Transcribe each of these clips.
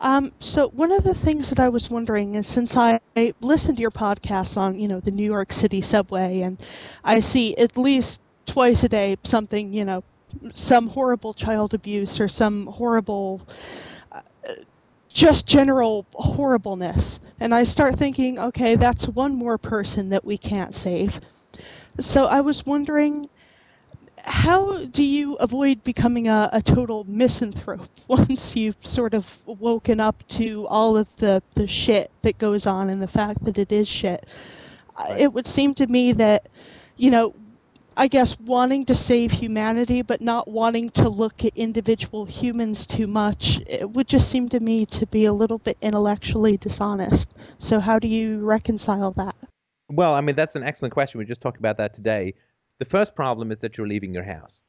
Um, so one of the things that I was wondering is since I, listened to your podcast on, you know, the New York City subway, and I see at least twice a day something, you know, some horrible child abuse or some horrible, uh, just general horribleness, and I start thinking, okay, that's one more person that we can't save. So I was wondering how do you avoid becoming a, a total misanthrope once you've sort of woken up to all of the, the shit that goes on and the fact that it is shit? Right. It would seem to me that, you know, I guess wanting to save humanity but not wanting to look at individual humans too much, it would just seem to me to be a little bit intellectually dishonest. So, how do you reconcile that? Well, I mean, that's an excellent question. We just talked about that today. The first problem is that you're leaving your house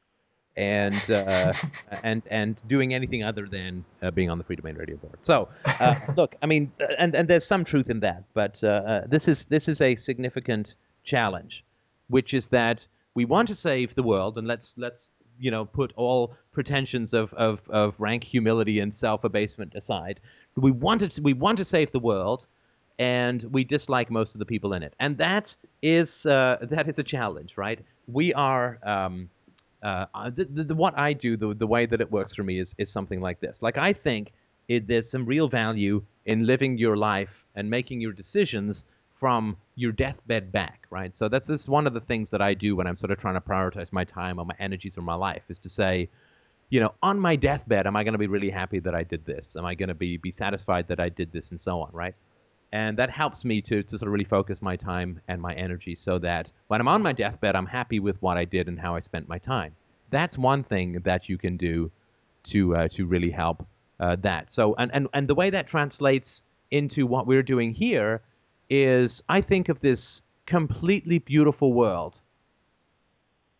and uh, and and doing anything other than uh, being on the Freedomain Radio board. So, uh, look, I mean, and and there's some truth in that, but uh, uh, this is this is a significant challenge, which is that we want to save the world, and let's let's you know put all pretensions of of, of rank humility and self abasement aside. We want to we want to save the world, and we dislike most of the people in it, and that is uh, that is a challenge, right? We are. Um, uh, the, the, the, what I do, the, the way that it works for me is, is something like this. Like, I think it, there's some real value in living your life and making your decisions from your deathbed back, right? So that's just one of the things that I do when I'm sort of trying to prioritize my time or my energies or my life is to say, you know, on my deathbed, am I going to be really happy that I did this? Am I going to be, be satisfied that I did this and so on, right? And that helps me to, to sort of really focus my time and my energy so that when I'm on my deathbed, I'm happy with what I did and how I spent my time. That's one thing that you can do to uh, to really help uh, that. So and, and and the way that translates into what we're doing here is I think of this completely beautiful world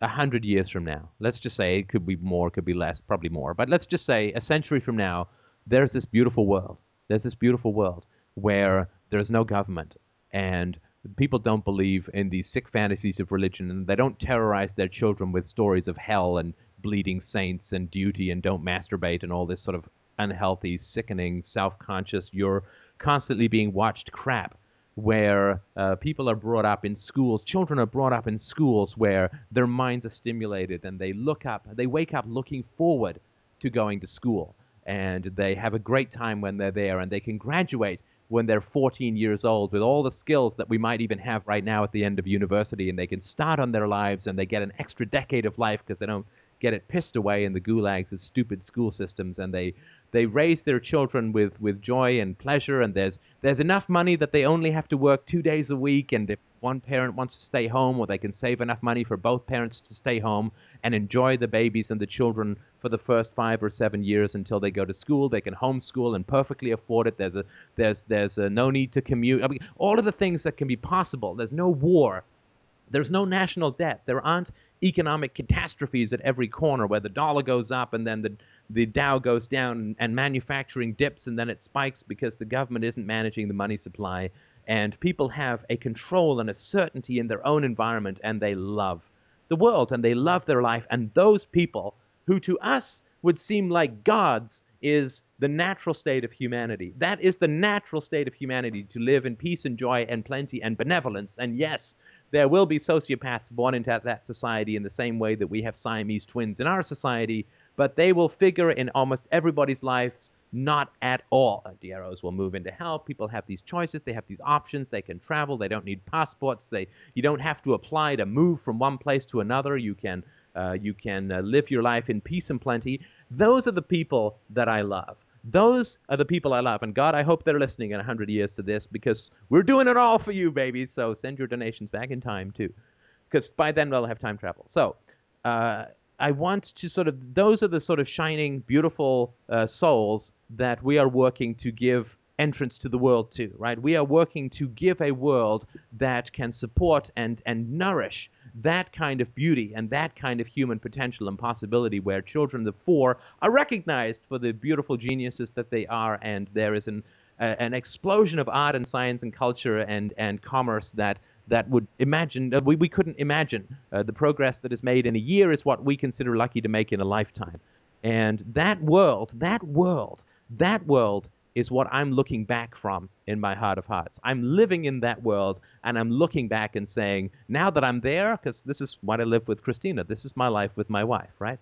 a hundred years from now. Let's just say it could be more, could be less, probably more. But let's just say a century from now, there's this beautiful world. There's this beautiful world where there's no government and people don't believe in these sick fantasies of religion and they don't terrorize their children with stories of hell and bleeding saints and duty and don't masturbate and all this sort of unhealthy, sickening, self conscious, you're constantly being watched crap. Where uh, people are brought up in schools, children are brought up in schools where their minds are stimulated and they look up, they wake up looking forward to going to school. And they have a great time when they're there and they can graduate when they're 14 years old with all the skills that we might even have right now at the end of university and they can start on their lives and they get an extra decade of life because they don't get it pissed away in the gulags of stupid school systems and they they raise their children with, with joy and pleasure and there's there's enough money that they only have to work two days a week and if one parent wants to stay home or they can save enough money for both parents to stay home and enjoy the babies and the children for the first five or seven years until they go to school. They can homeschool and perfectly afford it. There's a there's there's a no need to commute. I mean, all of the things that can be possible. There's no war there's no national debt. There aren't economic catastrophes at every corner where the dollar goes up and then the, the Dow goes down and manufacturing dips and then it spikes because the government isn't managing the money supply. And people have a control and a certainty in their own environment and they love the world and they love their life. And those people who to us would seem like gods is the natural state of humanity. That is the natural state of humanity to live in peace and joy and plenty and benevolence. And yes, there will be sociopaths born into that society in the same way that we have Siamese twins in our society, but they will figure in almost everybody's lives not at all. Dieros will move into hell. People have these choices. They have these options. They can travel. They don't need passports. They you don't have to apply to move from one place to another. You can uh, you can uh, live your life in peace and plenty. Those are the people that I love. Those are the people I love. And God, I hope they're listening in 100 years to this because we're doing it all for you, baby. So send your donations back in time, too. Because by then we'll have time travel. So uh, I want to sort of, those are the sort of shining, beautiful uh, souls that we are working to give entrance to the world too, right? We are working to give a world that can support and, and nourish that kind of beauty and that kind of human potential and possibility where children of four are recognized for the beautiful geniuses that they are. And there is an, uh, an explosion of art and science and culture and, and commerce that that would imagine uh, we, we couldn't imagine. Uh, the progress that is made in a year is what we consider lucky to make in a lifetime. And that world that world that world is what I'm looking back from in my heart of hearts. I'm living in that world and I'm looking back and saying, now that I'm there, because this is what I live with Christina, this is my life with my wife, right?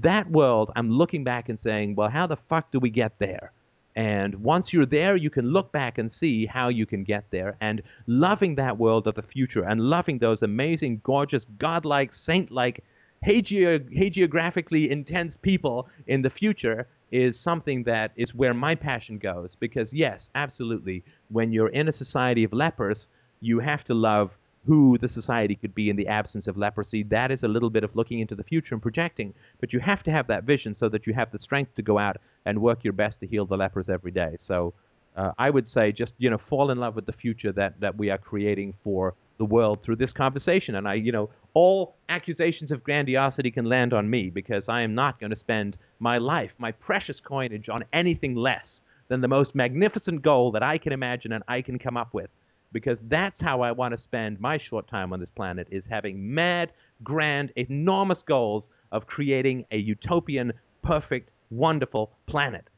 That world, I'm looking back and saying, well, how the fuck do we get there? And once you're there, you can look back and see how you can get there. And loving that world of the future and loving those amazing, gorgeous, godlike, saint like, hagiographically intense people in the future is something that is where my passion goes. Because, yes, absolutely, when you're in a society of lepers, you have to love who the society could be in the absence of leprosy. That is a little bit of looking into the future and projecting. But you have to have that vision so that you have the strength to go out and work your best to heal the lepers every day. So uh, I would say just you know fall in love with the future that that we are creating for the world through this conversation. And I, you know, all accusations of grandiosity can land on me because I am not going to spend my life, my precious coinage, on anything less than the most magnificent goal that I can imagine and I can come up with. Because that's how I want to spend my short time on this planet is having mad, grand, enormous goals of creating a utopian, perfect, wonderful planet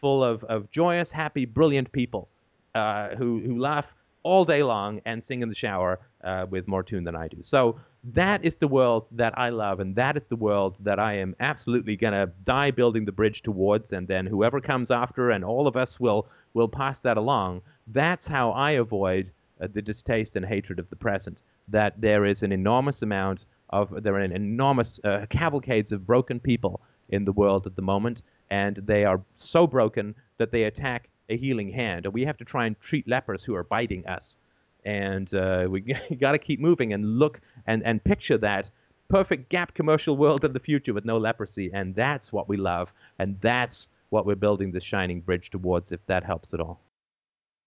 full of, of joyous, happy, brilliant people uh, who, who laugh all day long and sing in the shower uh, with more tune than I do. So that is the world that I love, and that is the world that I am absolutely gonna die building the bridge towards. And then whoever comes after, and all of us will will pass that along. That's how I avoid uh, the distaste and hatred of the present. That there is an enormous amount of there are an enormous uh, cavalcades of broken people in the world at the moment, and they are so broken that they attack a healing hand. And we have to try and treat lepers who are biting us. And uh, we got to keep moving and look and, and picture that perfect gap commercial world of the future with no leprosy. And that's what we love. And that's what we're building the shining bridge towards, if that helps at all.